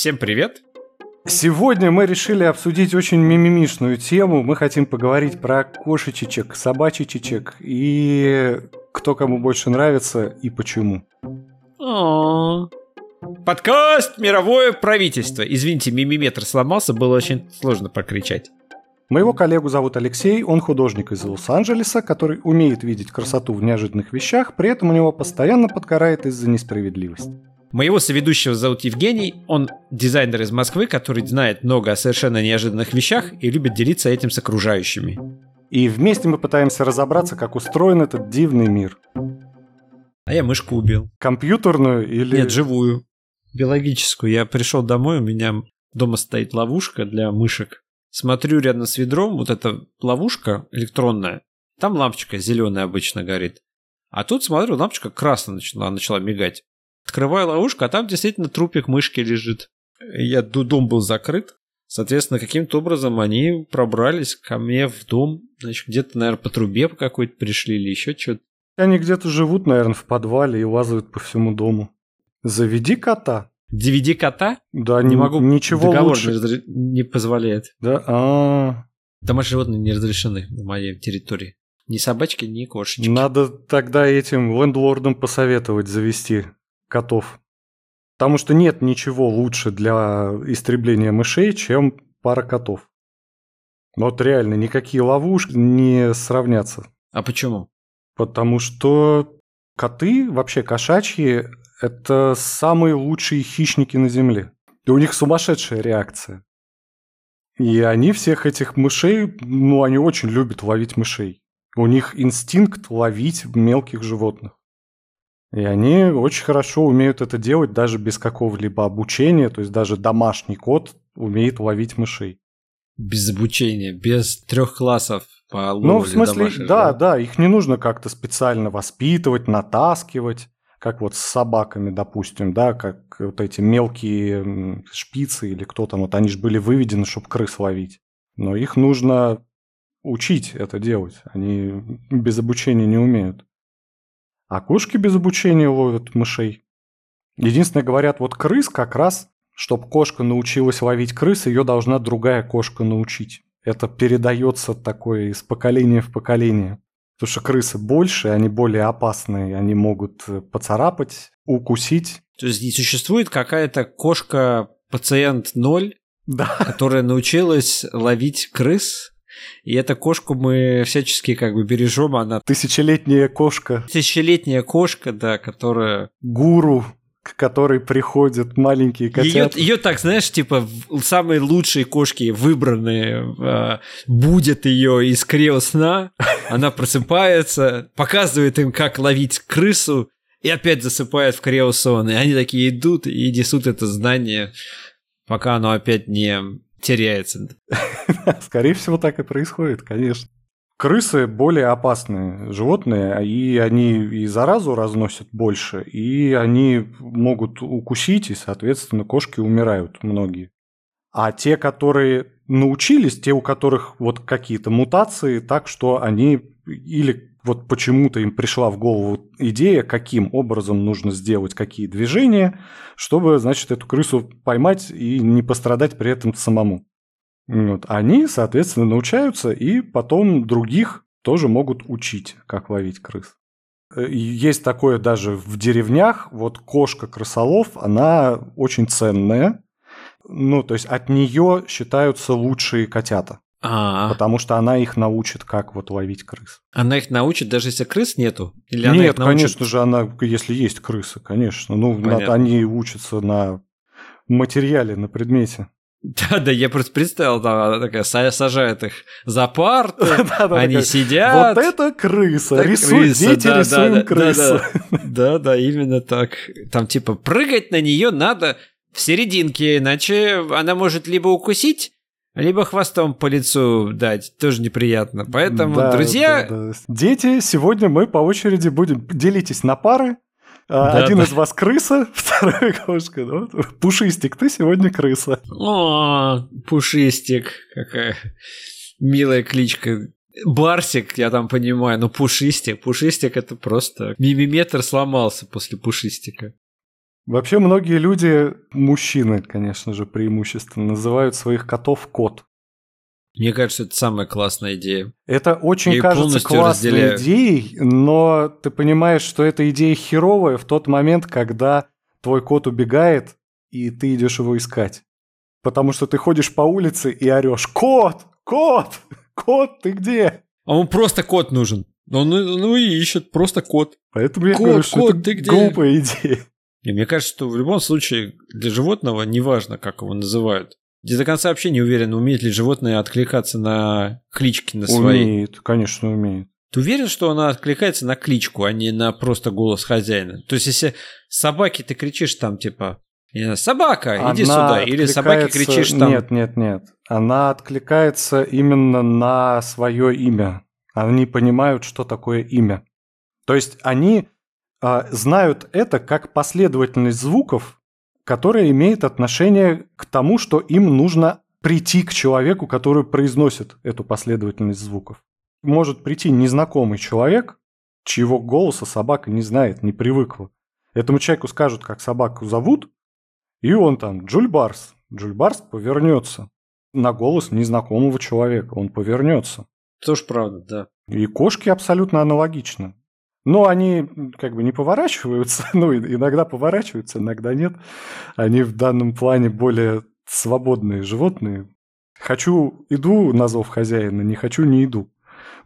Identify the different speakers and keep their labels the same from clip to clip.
Speaker 1: Всем привет!
Speaker 2: Сегодня мы решили обсудить очень мимимишную тему. Мы хотим поговорить про кошечек, собачечек и кто кому больше нравится и почему.
Speaker 1: Подкаст «Мировое правительство». Извините, мимиметр сломался, было очень сложно прокричать.
Speaker 2: Моего коллегу зовут Алексей, он художник из Лос-Анджелеса, который умеет видеть красоту в неожиданных вещах, при этом у него постоянно подкарает из-за несправедливости.
Speaker 1: Моего соведущего зовут Евгений, он дизайнер из Москвы, который знает много о совершенно неожиданных вещах и любит делиться этим с окружающими.
Speaker 2: И вместе мы пытаемся разобраться, как устроен этот дивный мир.
Speaker 1: А я мышку убил.
Speaker 2: Компьютерную или...
Speaker 1: Нет, живую. Биологическую. Я пришел домой, у меня дома стоит ловушка для мышек смотрю рядом с ведром, вот эта ловушка электронная, там лампочка зеленая обычно горит. А тут смотрю, лампочка красная начала, начала мигать. Открываю ловушку, а там действительно трупик мышки лежит. Я дом был закрыт. Соответственно, каким-то образом они пробрались ко мне в дом. Значит, где-то, наверное, по трубе какой-то пришли или еще что-то.
Speaker 2: Они где-то живут, наверное, в подвале и лазают по всему дому. Заведи кота.
Speaker 1: DVD кота?
Speaker 2: Да, не могу. Ничего
Speaker 1: договор
Speaker 2: лучше.
Speaker 1: Не, разре... не позволяет.
Speaker 2: Да, а.
Speaker 1: Домашние животные не разрешены на моей территории. Ни собачки, ни кошечки.
Speaker 2: Надо тогда этим лендлордам посоветовать завести котов. Потому что нет ничего лучше для истребления мышей, чем пара котов. Вот реально, никакие ловушки не сравнятся.
Speaker 1: А почему?
Speaker 2: Потому что коты, вообще кошачьи, это самые лучшие хищники на Земле. И у них сумасшедшая реакция. И они всех этих мышей, ну, они очень любят ловить мышей. У них инстинкт ловить мелких животных. И они очень хорошо умеют это делать даже без какого-либо обучения, то есть даже домашний кот умеет ловить мышей.
Speaker 1: Без обучения, без трех классов по ловле
Speaker 2: Ну, в смысле,
Speaker 1: домашних
Speaker 2: да,
Speaker 1: животных.
Speaker 2: да, их не нужно как-то специально воспитывать, натаскивать как вот с собаками, допустим, да, как вот эти мелкие шпицы или кто там, вот они же были выведены, чтобы крыс ловить. Но их нужно учить это делать. Они без обучения не умеют. А кошки без обучения ловят мышей. Единственное, говорят, вот крыс как раз, чтобы кошка научилась ловить крыс, ее должна другая кошка научить. Это передается такое из поколения в поколение. Потому что крысы больше, они более опасные, они могут э, поцарапать, укусить.
Speaker 1: То есть не существует какая-то кошка-пациент ноль,
Speaker 2: да.
Speaker 1: которая научилась ловить крыс, и эту кошку мы всячески как бы бережем, она
Speaker 2: Тысячелетняя кошка.
Speaker 1: Тысячелетняя кошка, да, которая...
Speaker 2: Гуру, к которой приходят маленькие котята.
Speaker 1: Ее, ее так, знаешь, типа самые лучшие кошки выбранные э, будет ее из крила сна, она просыпается, показывает им, как ловить крысу, и опять засыпает в криосон. И они такие идут и несут это знание, пока оно опять не теряется.
Speaker 2: Скорее всего, так и происходит, конечно. Крысы более опасные животные, и они и заразу разносят больше, и они могут укусить, и, соответственно, кошки умирают многие. А те, которые научились, те, у которых вот какие-то мутации, так что они или вот почему-то им пришла в голову идея, каким образом нужно сделать какие движения, чтобы, значит, эту крысу поймать и не пострадать при этом самому. Вот. Они, соответственно, научаются и потом других тоже могут учить, как ловить крыс. Есть такое даже в деревнях, вот кошка-крысолов, она очень ценная, ну, то есть от нее считаются лучшие котята.
Speaker 1: А,
Speaker 2: Потому что она их научит, как вот ловить крыс.
Speaker 1: она их научит, даже если крыс нету? Или она
Speaker 2: Нет,
Speaker 1: их научит-
Speaker 2: конечно же, она, если есть крысы, конечно. Ну,
Speaker 1: Понятно.
Speaker 2: они учатся на материале, на предмете.
Speaker 1: Да, да, я просто представил, да, она такая са- сажает их за
Speaker 2: Да-да,
Speaker 1: они сидят.
Speaker 2: Вот это крыса. Рисуй, дети, рисуем крысу.
Speaker 1: Да, да, именно так. Там типа прыгать на нее надо в серединке, иначе она может либо укусить, либо хвостом по лицу дать. Тоже неприятно. Поэтому,
Speaker 2: Да,
Speaker 1: друзья,
Speaker 2: да, да. Дети, сегодня мы по очереди будем... Делитесь на пары. А,
Speaker 1: Да,
Speaker 2: Один
Speaker 1: да.
Speaker 2: из вас крыса, второй кошка. Ну, вот, Пушистик, ты сегодня крыса.
Speaker 1: о, пушистик, какая милая кличка. Барсик, я там понимаю, но пушистик. Пушистик это просто... Мимиметр сломался после пушистика.
Speaker 2: Вообще многие люди, мужчины, конечно же, преимущественно, называют своих котов кот.
Speaker 1: Мне кажется, это самая классная идея.
Speaker 2: Это очень
Speaker 1: Я
Speaker 2: кажется классной
Speaker 1: разделяю.
Speaker 2: идеей, но ты понимаешь, что эта идея херовая в тот момент, когда твой кот убегает, и ты идешь его искать. Потому что ты ходишь по улице и орешь «Кот! Кот! Кот, ты где?»
Speaker 1: А он просто кот нужен. Он ну, ну и ищет просто кот.
Speaker 2: Поэтому я
Speaker 1: Кот,
Speaker 2: говорю, что
Speaker 1: кот,
Speaker 2: это
Speaker 1: ты где?
Speaker 2: глупая идея.
Speaker 1: И мне кажется, что в любом случае для животного неважно, как его называют. Я до конца вообще не уверен, умеет ли животное откликаться на клички на свои.
Speaker 2: Умеет, конечно, умеет.
Speaker 1: Ты уверен, что она откликается на кличку, а не на просто голос хозяина? То есть, если собаке ты кричишь там, типа, не знаю, собака, иди
Speaker 2: Она
Speaker 1: сюда, или собаке
Speaker 2: откликается-
Speaker 1: кричишь там,
Speaker 2: Нет, нет, нет. Она откликается именно на свое имя. Они понимают, что такое имя. То есть они а, знают это как последовательность звуков, которая имеет отношение к тому, что им нужно прийти к человеку, который произносит эту последовательность звуков. Может прийти незнакомый человек, чьего голоса собака не знает, не привыкла. Этому человеку скажут, как собаку зовут, и он там, Джульбарс. Джульбарс повернется на голос незнакомого человека. Он повернется.
Speaker 1: тоже правда, да.
Speaker 2: И кошки абсолютно аналогично. Но они как бы не поворачиваются, ну, иногда поворачиваются, иногда нет. Они в данном плане более свободные животные. Хочу, иду на зов хозяина, не хочу, не иду.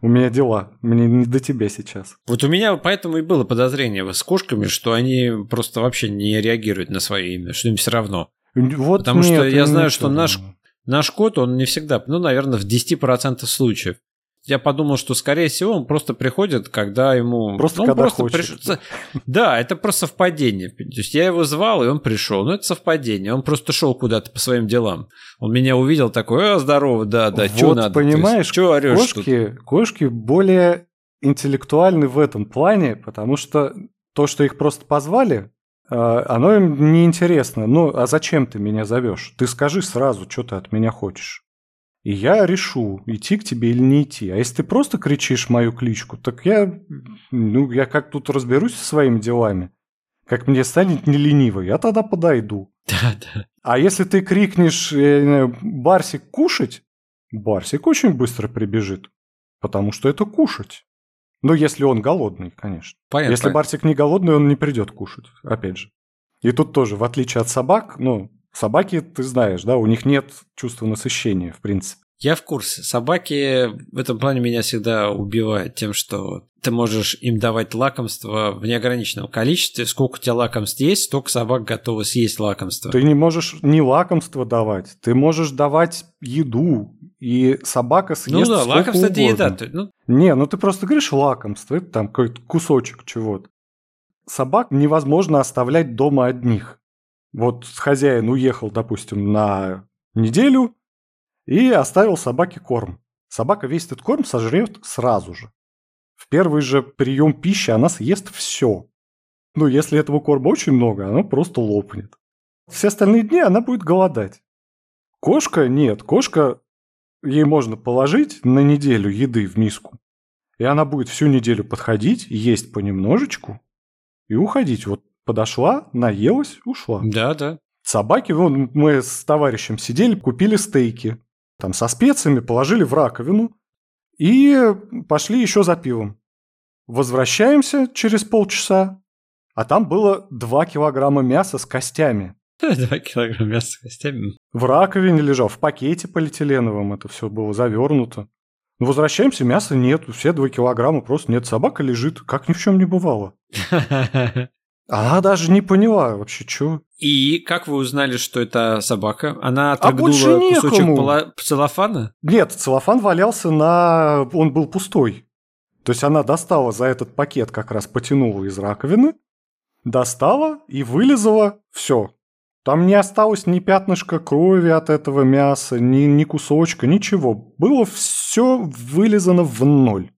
Speaker 2: У меня дела, мне не до тебя сейчас.
Speaker 1: Вот у меня поэтому и было подозрение с кошками, что они просто вообще не реагируют на свое имя, что им все равно.
Speaker 2: Вот
Speaker 1: Потому что
Speaker 2: нет,
Speaker 1: я
Speaker 2: им
Speaker 1: знаю, что наш-. Наш кот, он не всегда, ну, наверное, в 10% случаев. Я подумал, что, скорее всего, он просто приходит, когда ему...
Speaker 2: Просто
Speaker 1: ну,
Speaker 2: когда
Speaker 1: приш-
Speaker 2: хочет.
Speaker 1: Да, это просто совпадение. То есть я его звал, и он пришел. Ну, это совпадение. Он просто шел куда-то по своим делам. Он меня увидел такой, а, здорово, да, да, что
Speaker 2: Вот
Speaker 1: надо?
Speaker 2: понимаешь,
Speaker 1: что орешь тут?
Speaker 2: кошки, кошки более интеллектуальны в этом плане, потому что то, что их просто позвали, э, оно им неинтересно. Ну, а зачем ты меня зовешь? Ты скажи сразу, что ты от меня хочешь. И я решу, идти к тебе или не идти. А если ты просто кричишь мою кличку, так я, ну, я как тут разберусь со своими делами. Как мне станет не лениво, я тогда подойду.
Speaker 1: Да, да.
Speaker 2: А если ты крикнешь «Барсик, кушать», Барсик очень быстро прибежит, потому что это кушать. Ну, если он голодный, конечно.
Speaker 1: Понятно.
Speaker 2: Если Барсик не голодный, он не придет кушать, опять же. И тут тоже, в отличие от собак, ну, собаки, ты знаешь, да, у них нет чувства насыщения, в принципе.
Speaker 1: Я в курсе. Собаки в этом плане меня всегда убивают тем, что ты можешь им давать лакомство в неограниченном количестве. Сколько у тебя лакомств есть, столько собак готовы съесть лакомство.
Speaker 2: Ты не можешь ни лакомство давать, ты можешь давать еду, и собака
Speaker 1: ну
Speaker 2: съест
Speaker 1: да,
Speaker 2: сколько
Speaker 1: лакомство это еда. То- Ну,
Speaker 2: Не, ну ты просто говоришь лакомство, это там какой-то кусочек чего-то. Собак невозможно оставлять дома одних. Вот хозяин уехал, допустим, на неделю и оставил собаке корм. Собака весь этот корм сожрет сразу же. В первый же прием пищи она съест все. Ну, если этого корма очень много, она просто лопнет. Все остальные дни она будет голодать. Кошка нет, кошка ей можно положить на неделю еды в миску, и она будет всю неделю подходить, есть понемножечку и уходить. Вот подошла, наелась, ушла.
Speaker 1: да, да.
Speaker 2: Собаки, вон мы с товарищем сидели, купили стейки, там со специями, положили в раковину и пошли еще за пивом. Возвращаемся через полчаса, а там было 2 килограмма мяса с костями.
Speaker 1: Два килограмма мяса с костями.
Speaker 2: В раковине лежал, в пакете полиэтиленовом это все было завернуто. Ну, возвращаемся, мяса нет, все 2 килограмма просто нет. Собака лежит, как ни в чем не бывало. Она даже не поняла вообще, что.
Speaker 1: И как вы узнали, что это собака? Она
Speaker 2: А
Speaker 1: отрыгнула кусочек
Speaker 2: некому.
Speaker 1: пола- целлофана?
Speaker 2: Нет, целлофан валялся на... Он был пустой. То есть она достала за этот пакет, как раз потянула из раковины, достала и вылезала все. Там не осталось ни пятнышка крови от этого мяса, ни, ни кусочка, ничего. Было все вылизано в ноль.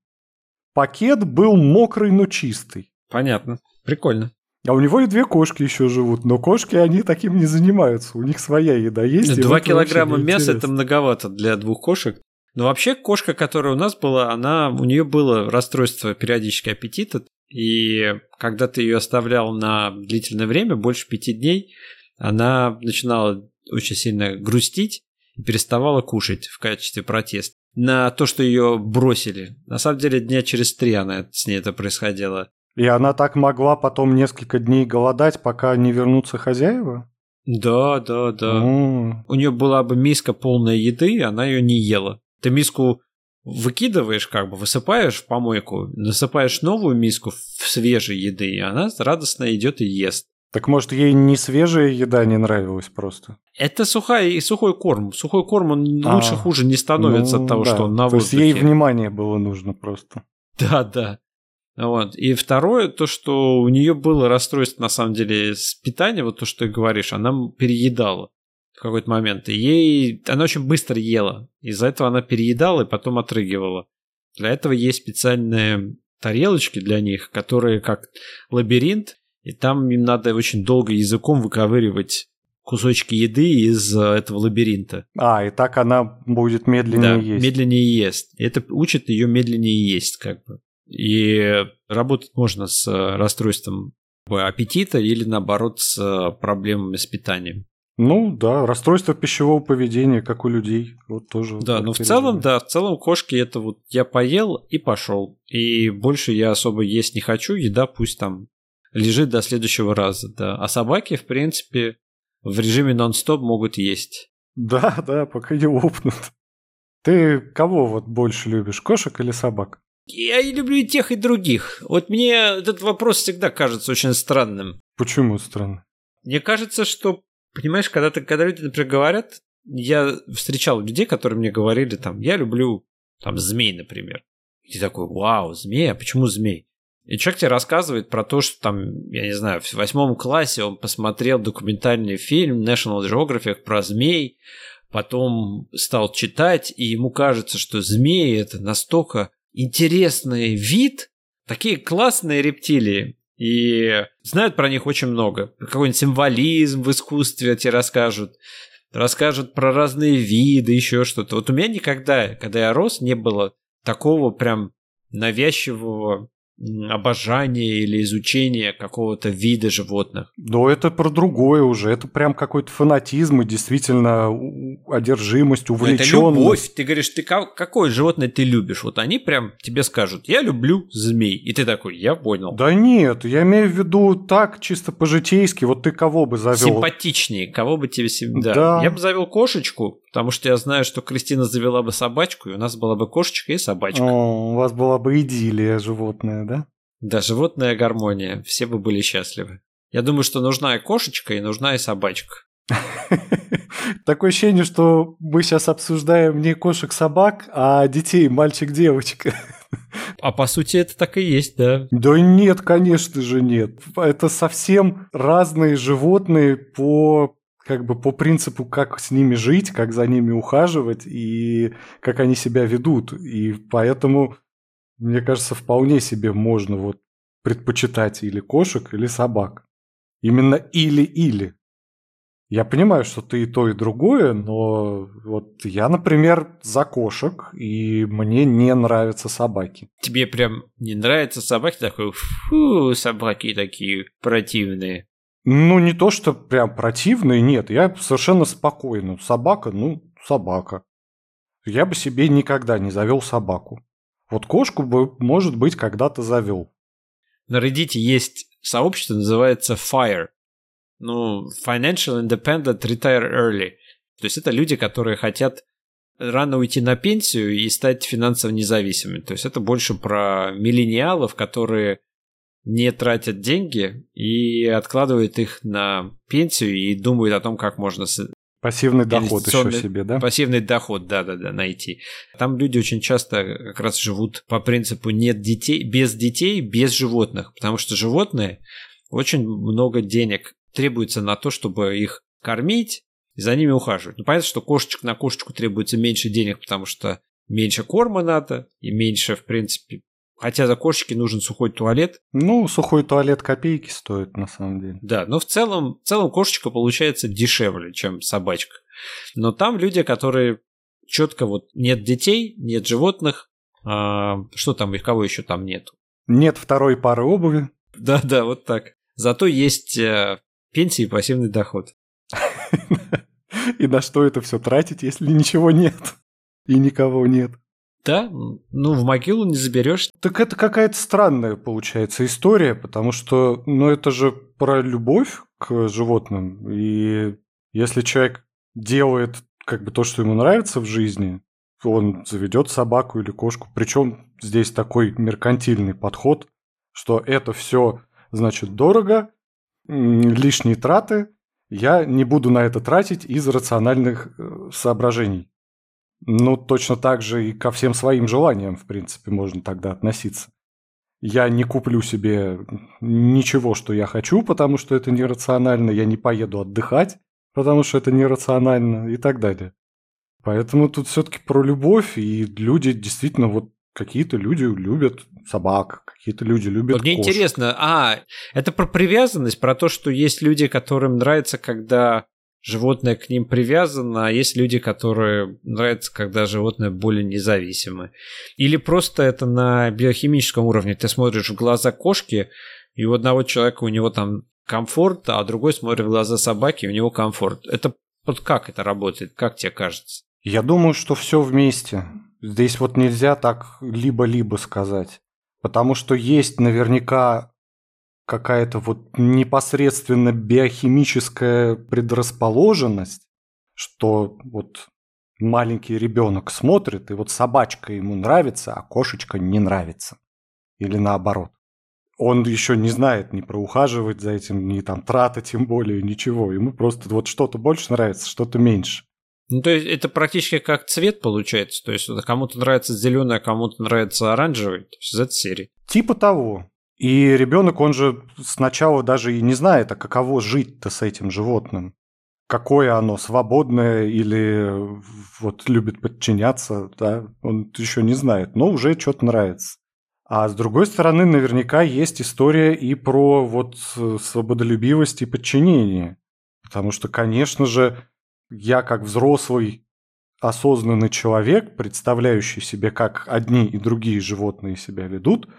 Speaker 2: Пакет был мокрый, но чистый.
Speaker 1: Понятно. Прикольно.
Speaker 2: А у него и две кошки еще живут, но кошки, они таким не занимаются. У них своя еда есть.
Speaker 1: Два килограмма мяса это многовато для двух кошек. Но вообще кошка, которая у нас была, она у нее было расстройство периодически аппетита. И когда ты ее оставлял на длительное время, больше пяти дней, она начинала очень сильно грустить и переставала кушать в качестве протеста на то, что ее бросили. На самом деле, дня через три она с ней это происходило.
Speaker 2: И она так могла потом несколько дней голодать, пока не вернутся хозяева?
Speaker 1: Да, да, да. О. У нее была бы миска полная еды, она ее не ела. Ты миску выкидываешь, как бы высыпаешь в помойку, насыпаешь новую миску в свежей еды, и она радостно идет и ест.
Speaker 2: Так может, ей не свежая еда не нравилась просто?
Speaker 1: Это сухая и сухой корм. Сухой корм он а, лучше хуже не становится ну, от того, да. что он на
Speaker 2: То воздухе. есть ей внимание было нужно просто.
Speaker 1: Да, да. Вот. И второе, то, что у нее было расстройство, на самом деле, с питанием, вот то, что ты говоришь, она переедала в какой-то момент. И ей... Она очень быстро ела. Из-за этого она переедала и потом отрыгивала. Для этого есть специальные тарелочки для них, которые как лабиринт, и там им надо очень долго языком выковыривать кусочки еды из э, этого лабиринта.
Speaker 2: А, и так она будет медленнее да, есть.
Speaker 1: медленнее ест. Это учит ее медленнее есть, как бы. И работать можно с э, расстройством аппетита или наоборот с э, проблемами с питанием.
Speaker 2: Ну да, расстройство пищевого поведения, как у людей, вот тоже.
Speaker 1: Да, но в целом, да, в целом кошки это вот я поел и пошел, и больше я особо есть не хочу, еда пусть там лежит до следующего раза, да. А собаки, в принципе, в режиме нон-стоп могут есть.
Speaker 2: Да, да, пока не лопнут. Ты кого вот больше любишь, кошек или собак?
Speaker 1: Я и люблю и тех, и других. Вот мне этот вопрос всегда кажется очень странным.
Speaker 2: Почему странно?
Speaker 1: Мне кажется, что, понимаешь, когда, ты, когда люди, например, говорят, я встречал людей, которые мне говорили, там, я люблю там змей, например. И ты такой, вау, змей, а почему змей? И человек тебе рассказывает про то, что там, я не знаю, в восьмом классе он посмотрел документальный фильм National Geographic про змей, потом стал читать, и ему кажется, что змеи это настолько интересный вид, такие классные рептилии, и знают про них очень много. Какой-нибудь символизм в искусстве тебе расскажут, расскажут про разные виды, еще что-то. Вот у меня никогда, когда я рос, не было такого прям навязчивого обожание или изучение какого-то вида животных.
Speaker 2: Но это про другое уже. Это прям какой-то фанатизм и действительно одержимость, увлеченность. Это любовь.
Speaker 1: Ты говоришь, ты какое животное ты любишь? Вот они прям тебе скажут, я люблю змей. И ты такой, я понял.
Speaker 2: Да нет, я имею в виду так, чисто по-житейски. Вот ты кого бы завел?
Speaker 1: Симпатичнее, кого бы тебе... Да. да. Я бы завел кошечку, потому что я знаю, что Кристина завела бы собачку, и у нас была бы кошечка и собачка.
Speaker 2: О, у вас была бы идиллия животная, да?
Speaker 1: Да, животная гармония. Все бы были счастливы. Я думаю, что нужна и кошечка, и нужна и собачка.
Speaker 2: Такое ощущение, что мы сейчас обсуждаем не кошек-собак, а детей мальчик-девочка.
Speaker 1: А по сути это так и есть, да?
Speaker 2: Да нет, конечно же нет. Это совсем разные животные по как бы по принципу, как с ними жить, как за ними ухаживать и как они себя ведут. И поэтому, мне кажется, вполне себе можно вот предпочитать или кошек, или собак. Именно или-или. Я понимаю, что ты и то, и другое, но вот я, например, за кошек, и мне не нравятся собаки.
Speaker 1: Тебе прям не нравятся собаки? Такой, фу, собаки такие противные.
Speaker 2: Ну, не то, что прям противные, нет. Я совершенно спокойно. Собака, ну, собака. Я бы себе никогда не завел собаку. Вот кошку бы, может быть, когда-то завел.
Speaker 1: На Reddit есть сообщество, называется FIRE. Ну, Financial Independent Retire Early. То есть это люди, которые хотят рано уйти на пенсию и стать финансово независимыми. То есть это больше про миллениалов, которые не тратят деньги и откладывают их на пенсию и думают о том, как можно
Speaker 2: Пассивный доход еще себе, да?
Speaker 1: Пассивный доход, да-да-да, найти. Там люди очень часто как раз живут по принципу нет детей, без детей, без животных, потому что животные очень много денег требуется на то, чтобы их кормить и за ними ухаживать. Ну, понятно, что кошечек на кошечку требуется меньше денег, потому что меньше корма надо и меньше, в принципе, Хотя за кошечки нужен сухой туалет.
Speaker 2: Ну, сухой туалет копейки стоит, на самом деле.
Speaker 1: Да, но в целом, в целом кошечка получается дешевле, чем собачка. Но там люди, которые четко вот нет детей, нет животных, а, что там, их кого еще там нету?
Speaker 2: Нет второй пары обуви.
Speaker 1: Да-да, вот так. Зато есть э, пенсии и пассивный доход.
Speaker 2: И на что это все тратить, если ничего нет? И никого нет.
Speaker 1: Да, ну в могилу не заберешь.
Speaker 2: Так это какая-то странная получается история, потому что, ну это же про любовь к животным. И если человек делает как бы то, что ему нравится в жизни, он заведет собаку или кошку. Причем здесь такой меркантильный подход, что это все, значит, дорого, лишние траты, я не буду на это тратить из рациональных э, соображений. Ну, точно так же и ко всем своим желаниям, в принципе, можно тогда относиться. Я не куплю себе ничего, что я хочу, потому что это нерационально. Я не поеду отдыхать, потому что это нерационально и так далее. Поэтому тут все-таки про любовь, и люди действительно вот какие-то люди любят собак, какие-то люди любят
Speaker 1: Мне кошек. интересно, а, это про привязанность, про то, что есть люди, которым нравится, когда животное к ним привязано, а есть люди, которые нравится, когда животное более независимое. Или просто это на биохимическом уровне. Ты смотришь в глаза кошки, и у одного человека у него там комфорт, а другой смотрит в глаза собаки, и у него комфорт. Это вот как это работает, как тебе кажется?
Speaker 2: Я думаю, что все вместе. Здесь вот нельзя так либо-либо сказать. Потому что есть наверняка какая-то вот непосредственно биохимическая предрасположенность, что вот маленький ребенок смотрит, и вот собачка ему нравится, а кошечка не нравится. Или наоборот. Он еще не знает ни про ухаживать за этим, ни там трата, тем более, ничего. Ему просто вот что-то больше нравится, что-то меньше.
Speaker 1: Ну, то есть это практически как цвет получается. То есть кому-то нравится зеленый, а кому-то нравится оранжевый. То есть из этой серии.
Speaker 2: Типа того. И ребенок, он же сначала даже и не знает, а каково жить-то с этим животным. Какое оно, свободное или вот любит подчиняться, да, он еще не знает, но уже что-то нравится. А с другой стороны, наверняка есть история и про вот свободолюбивость и подчинение. Потому что, конечно же, я как взрослый осознанный человек, представляющий себе, как одни и другие животные себя ведут,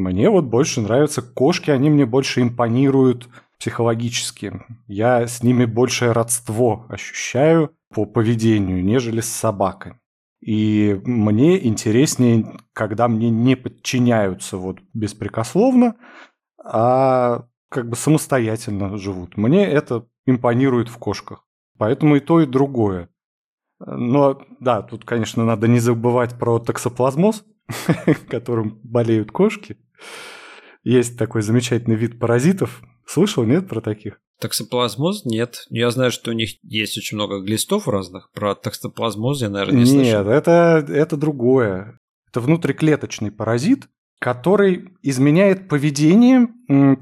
Speaker 2: мне вот больше нравятся кошки, они мне больше импонируют психологически. Я с ними большее родство ощущаю по поведению, нежели с собакой. И мне интереснее, когда мне не подчиняются вот беспрекословно, а как бы самостоятельно живут. Мне это импонирует в кошках. Поэтому и то, и другое. Но да, тут, конечно, надо не забывать про токсоплазмоз, которым болеют кошки. Есть такой замечательный вид паразитов. Слышал, нет, про таких?
Speaker 1: Токсоплазмоз нет. Я знаю, что у них есть очень много глистов разных. Про токсоплазмоз я, наверное, не слышал.
Speaker 2: Нет, это, это другое. Это внутриклеточный паразит, который изменяет поведение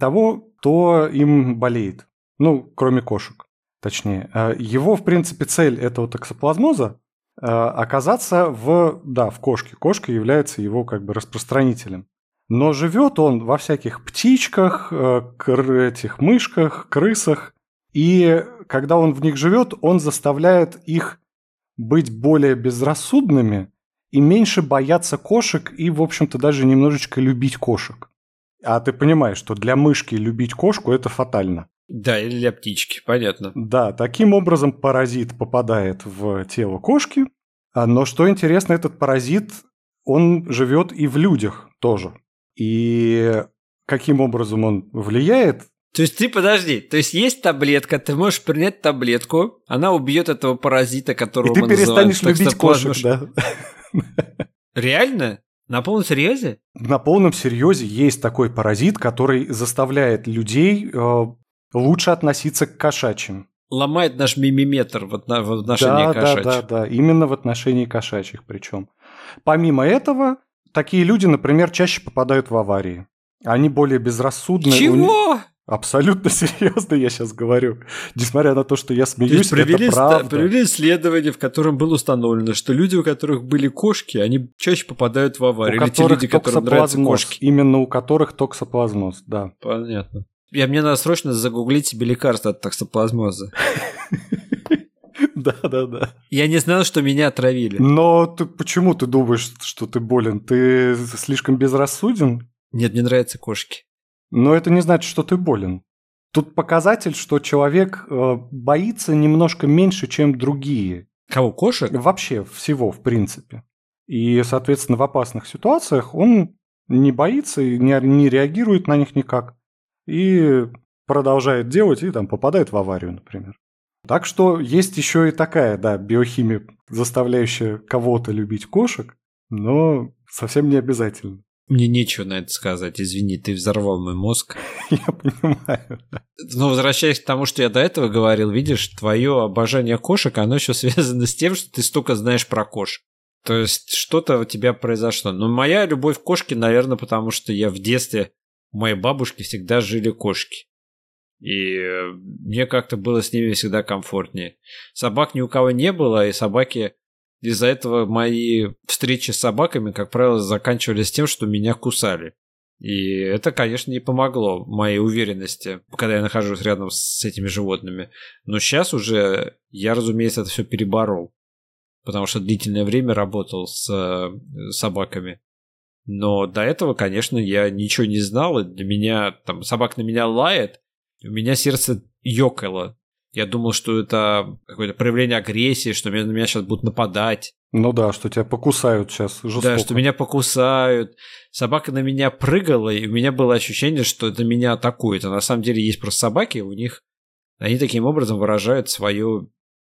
Speaker 2: того, кто им болеет. Ну, кроме кошек точнее. Э, его, в принципе, цель этого токсоплазмоза э, оказаться в, да, в кошке. Кошка является его как бы распространителем. Но живет он во всяких птичках, э, этих мышках, крысах. И когда он в них живет, он заставляет их быть более безрассудными и меньше бояться кошек и, в общем-то, даже немножечко любить кошек. А ты понимаешь, что для мышки любить кошку – это фатально.
Speaker 1: Да, или для птички, понятно.
Speaker 2: Да, таким образом паразит попадает в тело кошки. А, но что интересно, этот паразит, он живет и в людях тоже. И каким образом он влияет?
Speaker 1: То есть ты подожди, то есть есть таблетка, ты можешь принять таблетку, она убьет этого паразита, которого
Speaker 2: и ты
Speaker 1: мы
Speaker 2: перестанешь любить кошек, да.
Speaker 1: Реально? На полном серьезе?
Speaker 2: На полном серьезе есть такой паразит, который заставляет людей э, лучше относиться к кошачьим.
Speaker 1: Ломает наш мимиметр в, отношении
Speaker 2: да,
Speaker 1: кошачьих.
Speaker 2: Да, да, да, именно в отношении кошачьих причем. Помимо этого, такие люди, например, чаще попадают в аварии. Они более безрассудны.
Speaker 1: Чего?
Speaker 2: Абсолютно серьезно я сейчас говорю. Несмотря на то, что я смеюсь, то провели, это правда.
Speaker 1: Провели исследование, в котором было установлено, что люди, у которых были кошки, они чаще попадают в аварию.
Speaker 2: У Или те люди, которым нравятся кошки. Именно у которых токсоплазмоз, да.
Speaker 1: Понятно. Я, мне надо срочно загуглить себе лекарство от токсоплазмоза.
Speaker 2: Да, да, да.
Speaker 1: Я не знал, что меня отравили.
Speaker 2: Но ты почему ты думаешь, что ты болен? Ты слишком безрассуден?
Speaker 1: Нет, мне нравятся кошки.
Speaker 2: Но это не значит, что ты болен. Тут показатель, что человек э, боится немножко меньше, чем другие.
Speaker 1: Кого, кошек?
Speaker 2: Вообще всего, в принципе. И, соответственно, в опасных ситуациях он не боится и не, не реагирует на них никак. И продолжает делать и там попадает в аварию, например. Так что есть еще и такая, да, биохимия, заставляющая кого-то любить кошек, но совсем не обязательно.
Speaker 1: Мне нечего на это сказать, извини, ты взорвал мой мозг.
Speaker 2: Я понимаю.
Speaker 1: Но возвращаясь к тому, что я до этого говорил, видишь, твое обожание кошек, оно еще связано с тем, что ты столько знаешь про кошек. То есть что-то у тебя произошло. Но моя любовь к кошке, наверное, потому что я в детстве у моей бабушки всегда жили кошки. И э, мне как-то было с ними всегда комфортнее. Собак ни у кого не было, и собаки из-за этого мои встречи с собаками, как правило, заканчивались тем, что меня кусали. И это, конечно, не помогло моей уверенности, когда я нахожусь рядом с этими животными. Но сейчас уже я, разумеется, это все переборол. Потому что длительное время работал с э, собаками. Но до этого, конечно, я ничего не знал. И для меня, там, собак на меня лает, у меня сердце ёкало. Я думал, что это какое-то проявление агрессии, что на меня сейчас будут нападать.
Speaker 2: Ну да, что тебя покусают сейчас жестоко.
Speaker 1: Да, что меня покусают. Собака на меня прыгала, и у меня было ощущение, что это меня атакует. А на самом деле есть просто собаки, у них они таким образом выражают свою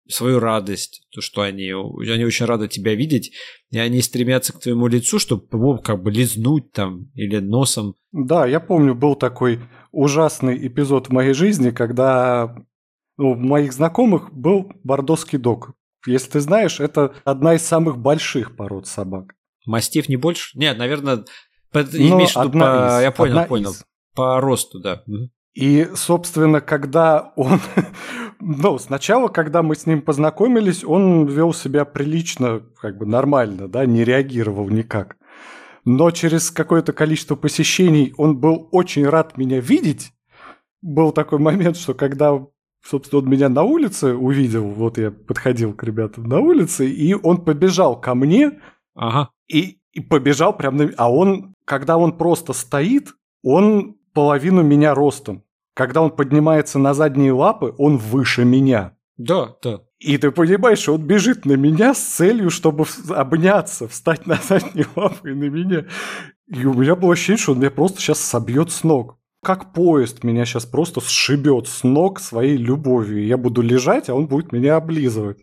Speaker 1: свою радость, то, что они, они очень рады тебя видеть, и они стремятся к твоему лицу, чтобы его как бы лизнуть там или носом.
Speaker 2: Да, я помню, был такой ужасный эпизод в моей жизни, когда ну, у моих знакомых был бордоский дог. Если ты знаешь, это одна из самых больших пород собак.
Speaker 1: Мастиф не больше? Нет, наверное, по, имеешь в виду по... Из, я понял, понял. Из. По росту, да.
Speaker 2: И, собственно, когда он... ну, сначала, когда мы с ним познакомились, он вел себя прилично, как бы нормально, да, не реагировал никак но через какое-то количество посещений он был очень рад меня видеть. Был такой момент, что когда, собственно, он меня на улице увидел, вот я подходил к ребятам на улице, и он побежал ко мне,
Speaker 1: ага.
Speaker 2: и, и побежал прям на... А он, когда он просто стоит, он половину меня ростом. Когда он поднимается на задние лапы, он выше меня.
Speaker 1: Да, да.
Speaker 2: И ты понимаешь, он бежит на меня с целью, чтобы обняться, встать на задние лапы на меня. И у меня было ощущение, что он меня просто сейчас собьет с ног. Как поезд меня сейчас просто сшибет с ног своей любовью. Я буду лежать, а он будет меня облизывать.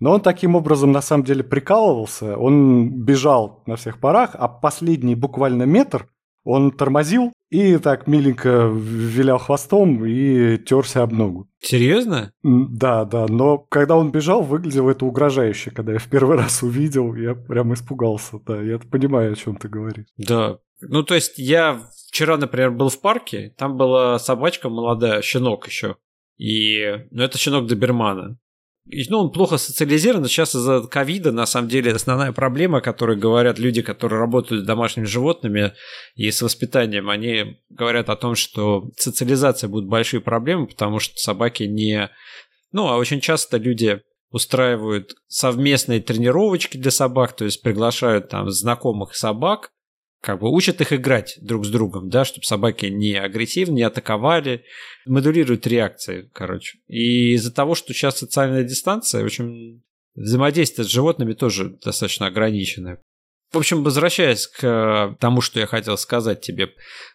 Speaker 2: Но он таким образом на самом деле прикалывался. Он бежал на всех парах, а последний буквально метр он тормозил и так миленько вилял хвостом и терся об ногу.
Speaker 1: Серьезно?
Speaker 2: Да, да. Но когда он бежал, выглядело это угрожающе. Когда я в первый раз увидел, я прям испугался. Да, я понимаю, о чем ты говоришь.
Speaker 1: Да. Ну, то есть я вчера, например, был в парке, там была собачка молодая, щенок еще. И, ну, это щенок добермана ну, он плохо социализирован. Сейчас из-за ковида, на самом деле, основная проблема, о которой говорят люди, которые работают с домашними животными и с воспитанием, они говорят о том, что социализация будет большие проблемы, потому что собаки не... Ну, а очень часто люди устраивают совместные тренировочки для собак, то есть приглашают там знакомых собак, как бы учат их играть друг с другом, да, чтобы собаки не агрессивно, не атаковали, модулируют реакции, короче. И из-за того, что сейчас социальная дистанция, в общем, взаимодействие с животными тоже достаточно ограниченное. В общем, возвращаясь к тому, что я хотел сказать тебе,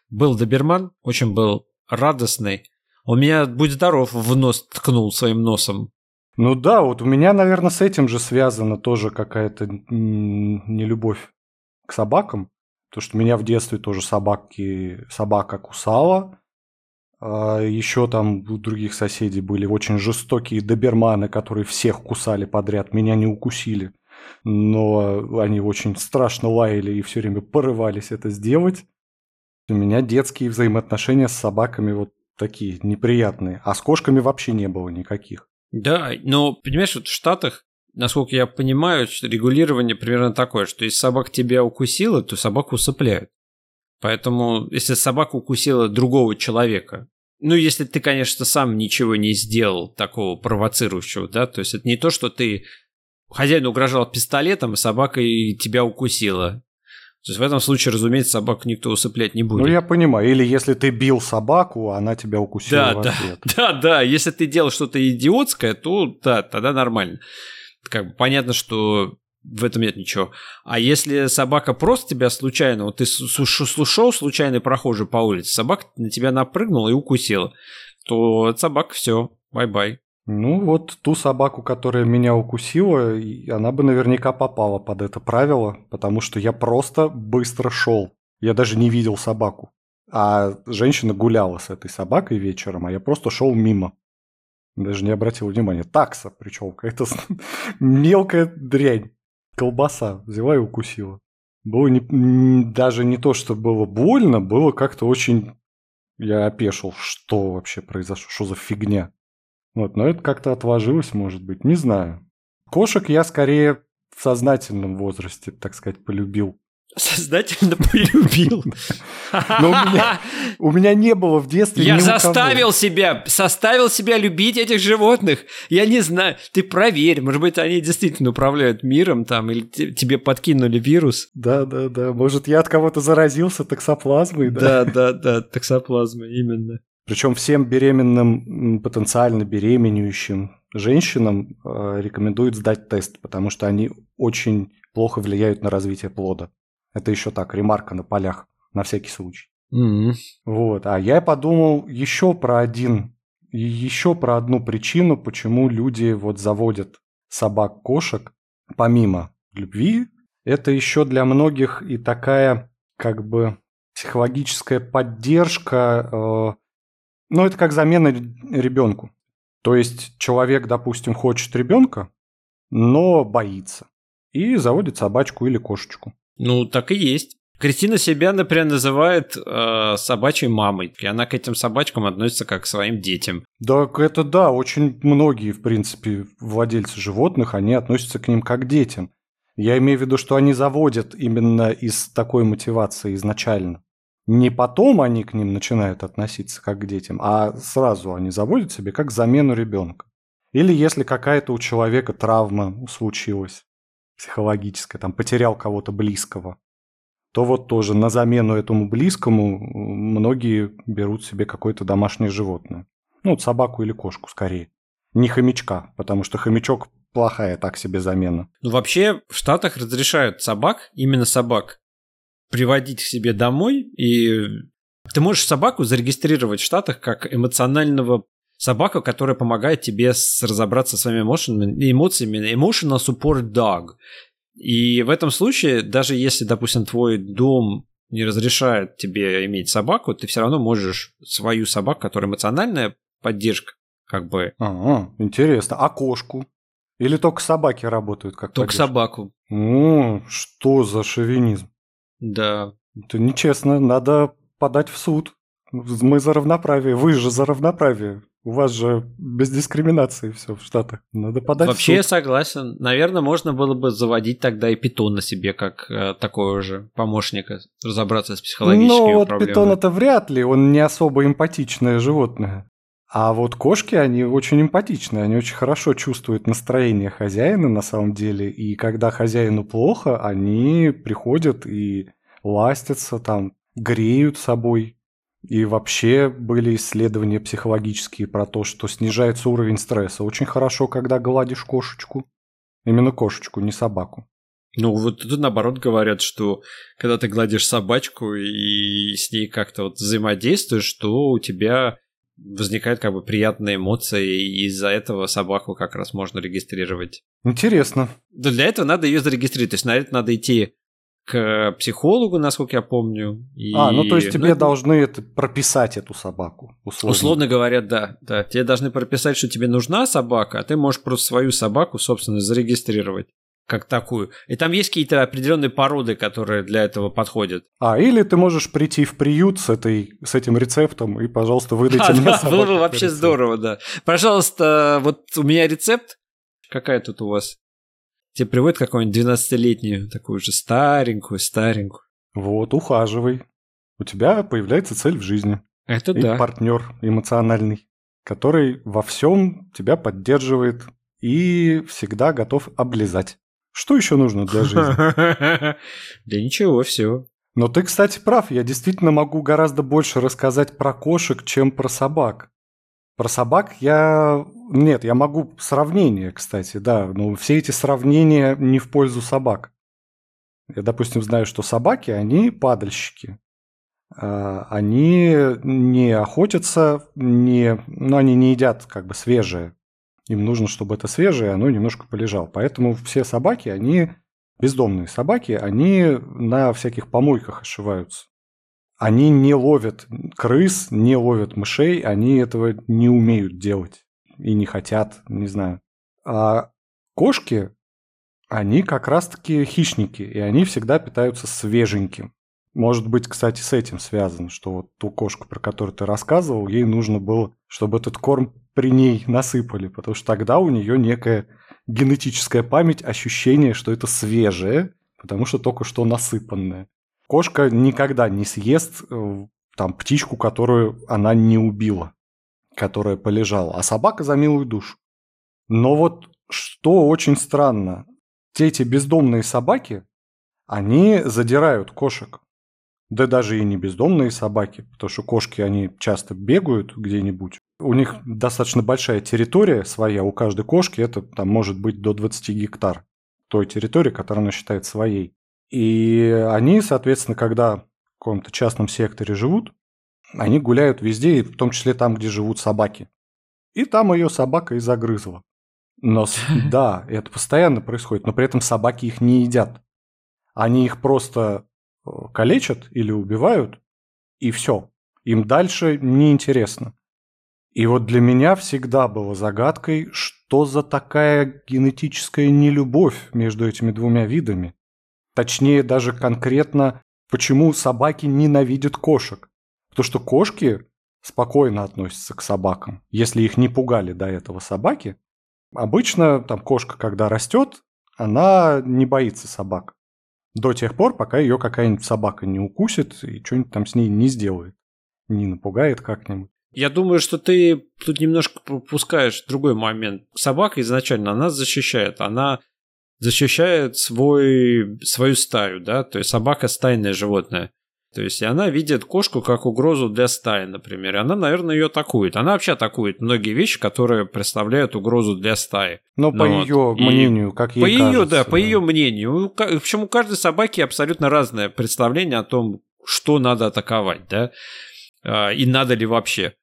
Speaker 1: был доберман, очень был радостный. Он меня, будь здоров, в нос ткнул своим носом.
Speaker 2: Ну да, вот у меня, наверное, с этим же связана тоже какая-то нелюбовь к собакам. То, что меня в детстве тоже собаки, собака кусала. А еще там у других соседей были очень жестокие доберманы, которые всех кусали подряд. Меня не укусили. Но они очень страшно лаяли и все время порывались это сделать. У меня детские взаимоотношения с собаками вот такие неприятные. А с кошками вообще не было никаких.
Speaker 1: Да, но понимаешь, вот в Штатах насколько я понимаю, регулирование примерно такое, что если собака тебя укусила, то собаку усыпляют. Поэтому, если собака укусила другого человека, ну, если ты, конечно, сам ничего не сделал такого провоцирующего, да, то есть это не то, что ты хозяину угрожал пистолетом, и собака тебя укусила. То есть в этом случае, разумеется, собаку никто усыплять не будет.
Speaker 2: Ну, я понимаю. Или если ты бил собаку, она тебя укусила
Speaker 1: да,
Speaker 2: в
Speaker 1: да,
Speaker 2: ответ.
Speaker 1: Да, да. Если ты делал что-то идиотское, то да, тогда нормально. Как бы понятно, что в этом нет ничего. А если собака просто тебя случайно, вот ты слушал случайный прохожий по улице, собака на тебя напрыгнула и укусила, то собака все, bye-bye.
Speaker 2: Ну вот ту собаку, которая меня укусила, она бы наверняка попала под это правило, потому что я просто быстро шел. Я даже не видел собаку. А женщина гуляла с этой собакой вечером, а я просто шел мимо. Даже не обратил внимания. Такса, причем какая-то мелкая дрянь. Колбаса взяла и укусила. Было не, даже не то, что было больно, было как-то очень... Я опешил, что вообще произошло, что за фигня. Вот, но это как-то отложилось, может быть, не знаю. Кошек я скорее в сознательном возрасте, так сказать, полюбил.
Speaker 1: Сознательно полюбил.
Speaker 2: Но у меня, у меня не было в детстве
Speaker 1: Я заставил себя, заставил себя любить этих животных. Я не знаю, ты проверь, может быть, они действительно управляют миром там, или тебе подкинули вирус.
Speaker 2: Да, да, да. Может, я от кого-то заразился токсоплазмой,
Speaker 1: да? Да, да, да, токсоплазмой, именно.
Speaker 2: Причем всем беременным, потенциально беременеющим женщинам э, рекомендуют сдать тест, потому что они очень плохо влияют на развитие плода. Это еще так, ремарка на полях, на всякий случай.
Speaker 1: Mm-hmm.
Speaker 2: Вот. А я подумал еще про один, еще про одну причину, почему люди вот заводят собак-кошек, помимо любви, это еще для многих и такая как бы психологическая поддержка э, ну, это как замена ребенку. То есть человек, допустим, хочет ребенка, но боится. И заводит собачку или кошечку.
Speaker 1: Ну, так и есть. Кристина себя, например, называет э, собачьей мамой. И она к этим собачкам относится как к своим детям.
Speaker 2: Да, это да. Очень многие, в принципе, владельцы животных, они относятся к ним как к детям. Я имею в виду, что они заводят именно из такой мотивации изначально не потом они к ним начинают относиться как к детям, а сразу они заводят себе как замену ребенка. Или если какая-то у человека травма случилась психологическая, там потерял кого-то близкого, то вот тоже на замену этому близкому многие берут себе какое-то домашнее животное. Ну, вот собаку или кошку скорее. Не хомячка, потому что хомячок плохая так себе замена.
Speaker 1: Ну, вообще в Штатах разрешают собак, именно собак, приводить к себе домой, и ты можешь собаку зарегистрировать в Штатах как эмоционального собаку, которая помогает тебе разобраться со своими эмоциями, эмоциями emotional support dog. И в этом случае, даже если, допустим, твой дом не разрешает тебе иметь собаку, ты все равно можешь свою собаку, которая эмоциональная поддержка, как бы.
Speaker 2: А, интересно. А кошку? Или только собаки работают как
Speaker 1: Только поддержка? собаку.
Speaker 2: О, что за шовинизм?
Speaker 1: Да.
Speaker 2: Это нечестно, надо подать в суд. Мы за равноправие, вы же за равноправие. У вас же без дискриминации все в Штатах. Надо подать
Speaker 1: Вообще я согласен. Наверное, можно было бы заводить тогда и питона себе, как э, такого же помощника, разобраться с психологическими
Speaker 2: Ну, вот
Speaker 1: проблемами.
Speaker 2: питон это вряд ли, он не особо эмпатичное животное. А вот кошки, они очень эмпатичные, они очень хорошо чувствуют настроение хозяина на самом деле. И когда хозяину плохо, они приходят и ластятся там, греют собой. И вообще были исследования психологические про то, что снижается уровень стресса. Очень хорошо, когда гладишь кошечку. Именно кошечку, не собаку.
Speaker 1: Ну, вот тут наоборот говорят, что когда ты гладишь собачку и с ней как-то вот взаимодействуешь, что у тебя возникают как бы приятные эмоции, и из-за этого собаку как раз можно регистрировать.
Speaker 2: Интересно.
Speaker 1: Да для этого надо ее зарегистрировать, то есть на это надо идти к психологу, насколько я помню.
Speaker 2: И... А, ну то есть тебе ну, должны это прописать эту собаку.
Speaker 1: Условно. условно говоря, да, да. Тебе должны прописать, что тебе нужна собака, а ты можешь просто свою собаку, собственно, зарегистрировать как такую. И там есть какие-то определенные породы, которые для этого подходят.
Speaker 2: А, или ты можешь прийти в приют с, этой, с этим рецептом и, пожалуйста, выдайте
Speaker 1: а,
Speaker 2: мне
Speaker 1: да, Было бы вообще рецепт. здорово, да. Пожалуйста, вот у меня рецепт. Какая тут у вас? Тебе приводит какую-нибудь 12-летнюю, такую же старенькую, старенькую.
Speaker 2: Вот, ухаживай. У тебя появляется цель в жизни.
Speaker 1: Это
Speaker 2: и
Speaker 1: да.
Speaker 2: партнер эмоциональный, который во всем тебя поддерживает и всегда готов облизать. Что еще нужно для жизни?
Speaker 1: Да ничего, все.
Speaker 2: Но ты, кстати, прав. Я действительно могу гораздо больше рассказать про кошек, чем про собак. Про собак я... Нет, я могу сравнение, кстати, да. Но все эти сравнения не в пользу собак. Я, допустим, знаю, что собаки, они падальщики. А, они не охотятся, не, ну, они не едят как бы свежее. Им нужно, чтобы это свежее, оно немножко полежало. Поэтому все собаки, они бездомные собаки, они на всяких помойках ошиваются. Они не ловят крыс, не ловят мышей, они этого не умеют делать и не хотят, не знаю. А кошки, они как раз-таки хищники, и они всегда питаются свеженьким. Может быть, кстати, с этим связано, что вот ту кошку, про которую ты рассказывал, ей нужно было, чтобы этот корм при ней насыпали, потому что тогда у нее некая генетическая память, ощущение, что это свежее, потому что только что насыпанное. Кошка никогда не съест э, там птичку, которую она не убила, которая полежала, а собака за милую душу. Но вот что очень странно, те эти бездомные собаки, они задирают кошек. Да даже и не бездомные собаки, потому что кошки, они часто бегают где-нибудь. У них достаточно большая территория своя, у каждой кошки это там может быть до 20 гектар той территории, которую она считает своей. И они, соответственно, когда в каком-то частном секторе живут, они гуляют везде, в том числе там, где живут собаки. И там ее собака и загрызла. Но да, это постоянно происходит, но при этом собаки их не едят. Они их просто Э, калечат или убивают, и все. Им дальше неинтересно. И вот для меня всегда было загадкой, что за такая генетическая нелюбовь между этими двумя видами. Точнее, даже конкретно, почему собаки ненавидят кошек. Потому что кошки спокойно относятся к собакам. Если их не пугали до этого собаки, обычно там кошка, когда растет, она не боится собак. До тех пор, пока ее какая-нибудь собака не укусит и что-нибудь там с ней не сделает. Не напугает как-нибудь.
Speaker 1: Я думаю, что ты тут немножко пропускаешь другой момент. Собака изначально, она защищает. Она защищает свой, свою стаю, да, то есть собака стайное животное. То есть и она видит кошку как угрозу для стаи, например. И она, наверное, ее атакует. Она вообще атакует многие вещи, которые представляют угрозу для стаи.
Speaker 2: Но ну, по вот. ее и мнению, как ей
Speaker 1: по
Speaker 2: кажется.
Speaker 1: Ее, да, по ее мнению. Причем у каждой собаки абсолютно разное представление о том, что надо атаковать, да, а, и надо ли вообще.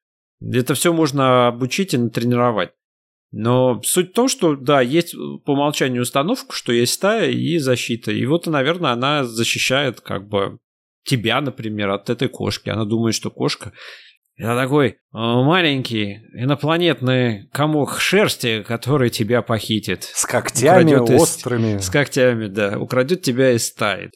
Speaker 1: Это все можно обучить и натренировать. Но суть в том, что, да, есть по умолчанию установка, что есть стая и защита. И вот, наверное, она защищает как бы тебя, например, от этой кошки. Она думает, что кошка это такой э, маленький инопланетный комок шерсти, который тебя похитит.
Speaker 2: С когтями из, острыми.
Speaker 1: С когтями, да. Украдет тебя и стает.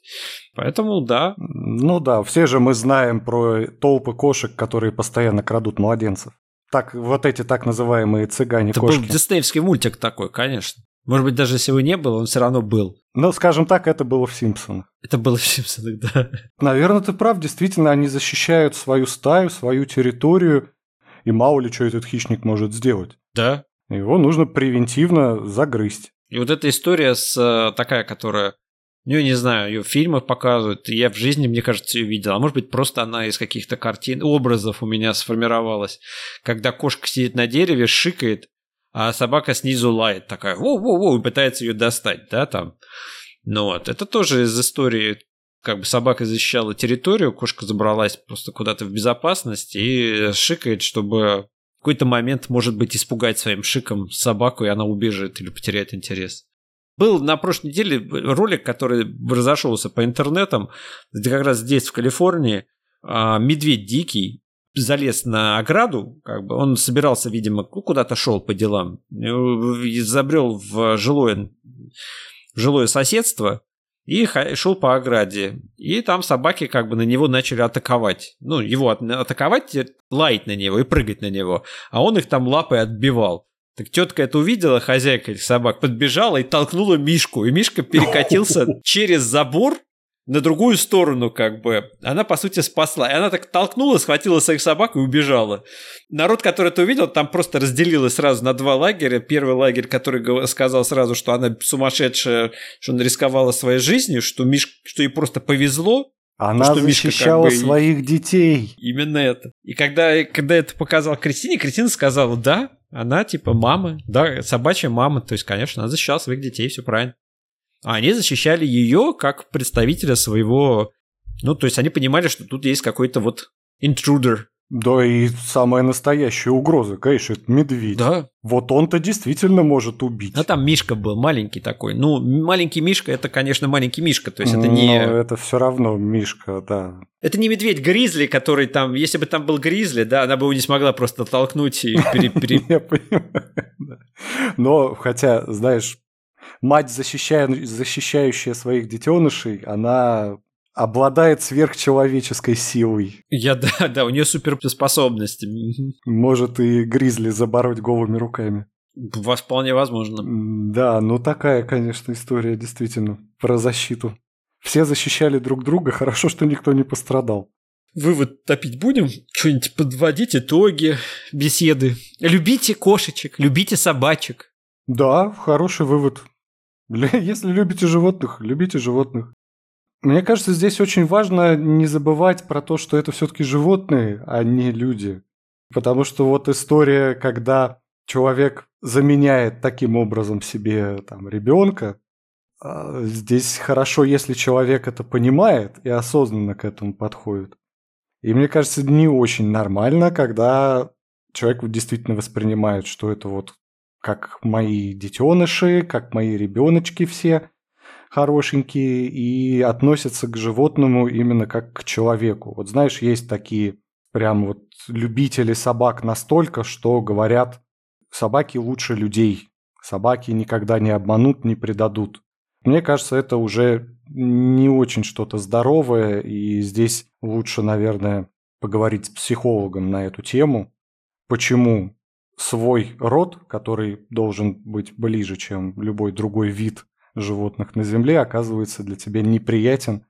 Speaker 1: Поэтому да.
Speaker 2: Ну да, все же мы знаем про толпы кошек, которые постоянно крадут младенцев. Так, вот эти так называемые цыгане-кошки.
Speaker 1: Это был диснеевский мультик такой, конечно. Может быть, даже если его не было, он все равно был.
Speaker 2: Ну, скажем так, это было в «Симпсонах».
Speaker 1: Это было в «Симпсонах», да.
Speaker 2: Наверное, ты прав. Действительно, они защищают свою стаю, свою территорию, и мало ли что этот хищник может сделать.
Speaker 1: Да.
Speaker 2: Его нужно превентивно загрызть.
Speaker 1: И вот эта история с э, такая, которая ну, я не знаю, ее в фильмах показывают, я в жизни, мне кажется, ее видел. А может быть, просто она из каких-то картин, образов у меня сформировалась. Когда кошка сидит на дереве, шикает, а собака снизу лает такая, воу-воу-воу, и пытается ее достать, да, там. Ну вот, это тоже из истории, как бы собака защищала территорию, кошка забралась просто куда-то в безопасность и шикает, чтобы в какой-то момент, может быть, испугать своим шиком собаку, и она убежит или потеряет интерес. Был на прошлой неделе ролик, который разошелся по интернетам, где как раз здесь, в Калифорнии, а, медведь дикий залез на ограду, как бы он собирался, видимо, куда-то шел по делам, забрел в жилое, в жилое соседство и шел по ограде. И там собаки как бы на него начали атаковать. Ну, его атаковать, лаять на него и прыгать на него. А он их там лапой отбивал. Так тетка это увидела, хозяйка этих собак, подбежала и толкнула Мишку. И Мишка перекатился через забор на другую сторону, как бы, она, по сути, спасла. И она так толкнула, схватила своих собак и убежала. Народ, который это увидел, там просто разделилось сразу на два лагеря. Первый лагерь, который сказал сразу, что она сумасшедшая, что она рисковала своей жизнью, что, Миш... что ей просто повезло,
Speaker 2: она что защищала Мишка, как бы, своих детей.
Speaker 1: Именно это. И когда, когда это показал Кристине, Кристина сказала, да, она типа мама, да, собачья мама, то есть, конечно, она защищала своих детей, все правильно. А они защищали ее как представителя своего... Ну, то есть они понимали, что тут есть какой-то вот интрудер.
Speaker 2: Да, и самая настоящая угроза, конечно, это медведь.
Speaker 1: Да.
Speaker 2: Вот он-то действительно может убить.
Speaker 1: А там Мишка был маленький такой. Ну, маленький Мишка это, конечно, маленький Мишка, то есть это не...
Speaker 2: Но это все равно Мишка, да.
Speaker 1: Это не медведь Гризли, который там... Если бы там был Гризли, да, она бы его не смогла просто толкнуть и... Я понимаю,
Speaker 2: Но, хотя, знаешь, мать, защищая, защищающая своих детенышей, она обладает сверхчеловеческой силой.
Speaker 1: Я да, да, у нее суперспособности.
Speaker 2: Может и гризли забороть голыми руками.
Speaker 1: Вас вполне возможно.
Speaker 2: Да, ну такая, конечно, история действительно про защиту. Все защищали друг друга, хорошо, что никто не пострадал.
Speaker 1: Вывод топить будем? Что-нибудь подводить, итоги, беседы. Любите кошечек, любите собачек.
Speaker 2: Да, хороший вывод. Если любите животных, любите животных. Мне кажется, здесь очень важно не забывать про то, что это все-таки животные, а не люди. Потому что вот история, когда человек заменяет таким образом себе там, ребенка, а, здесь хорошо, если человек это понимает и осознанно к этому подходит. И мне кажется, не очень нормально, когда человек действительно воспринимает, что это вот как мои детеныши, как мои ребеночки все хорошенькие, и относятся к животному именно как к человеку. Вот знаешь, есть такие прям вот любители собак настолько, что говорят, собаки лучше людей, собаки никогда не обманут, не предадут. Мне кажется, это уже не очень что-то здоровое, и здесь лучше, наверное, поговорить с психологом на эту тему. Почему свой род, который должен быть ближе, чем любой другой вид животных на Земле, оказывается для тебя неприятен,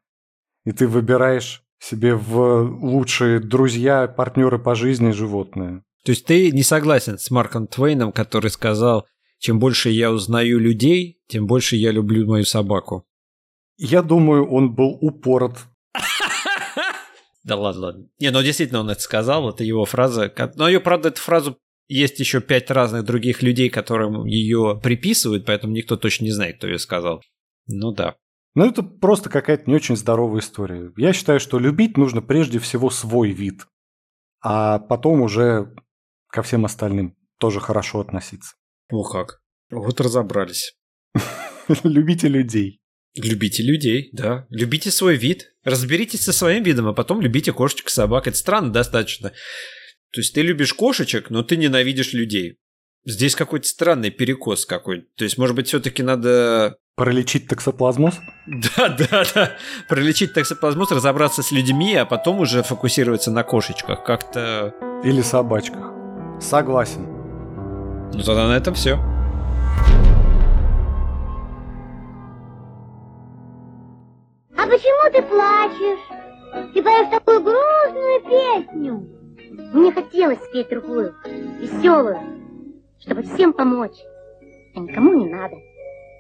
Speaker 2: и ты выбираешь себе в лучшие друзья, партнеры по жизни животные.
Speaker 1: То есть ты не согласен с Марком Твейном, который сказал, чем больше я узнаю людей, тем больше я люблю мою собаку.
Speaker 2: Я думаю, он был упорот.
Speaker 1: Да ладно, ладно. Не, ну действительно он это сказал, это его фраза. Но ее, правда, эту фразу есть еще пять разных других людей, которым ее приписывают, поэтому никто точно не знает, кто ее сказал. Ну да.
Speaker 2: Ну это просто какая-то не очень здоровая история. Я считаю, что любить нужно прежде всего свой вид, а потом уже ко всем остальным тоже хорошо относиться.
Speaker 1: О как. Вот разобрались.
Speaker 2: Любите людей.
Speaker 1: Любите людей, да. Любите свой вид. Разберитесь со своим видом, а потом любите кошечек, собак. Это странно достаточно. То есть ты любишь кошечек, но ты ненавидишь людей. Здесь какой-то странный перекос какой. То есть, может быть, все-таки надо...
Speaker 2: Пролечить токсоплазмоз?
Speaker 1: Да, да, да. Пролечить токсоплазмоз, разобраться с людьми, а потом уже фокусироваться на кошечках. Как-то...
Speaker 2: Или собачках. Согласен.
Speaker 1: Ну тогда на этом все.
Speaker 3: А почему ты плачешь? Ты поешь такую грустную песню. Мне хотелось спеть другую, веселую, чтобы всем помочь, а никому не надо.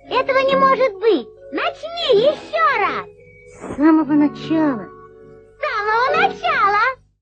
Speaker 3: Этого не может быть! Начни еще раз! С самого начала. С самого начала!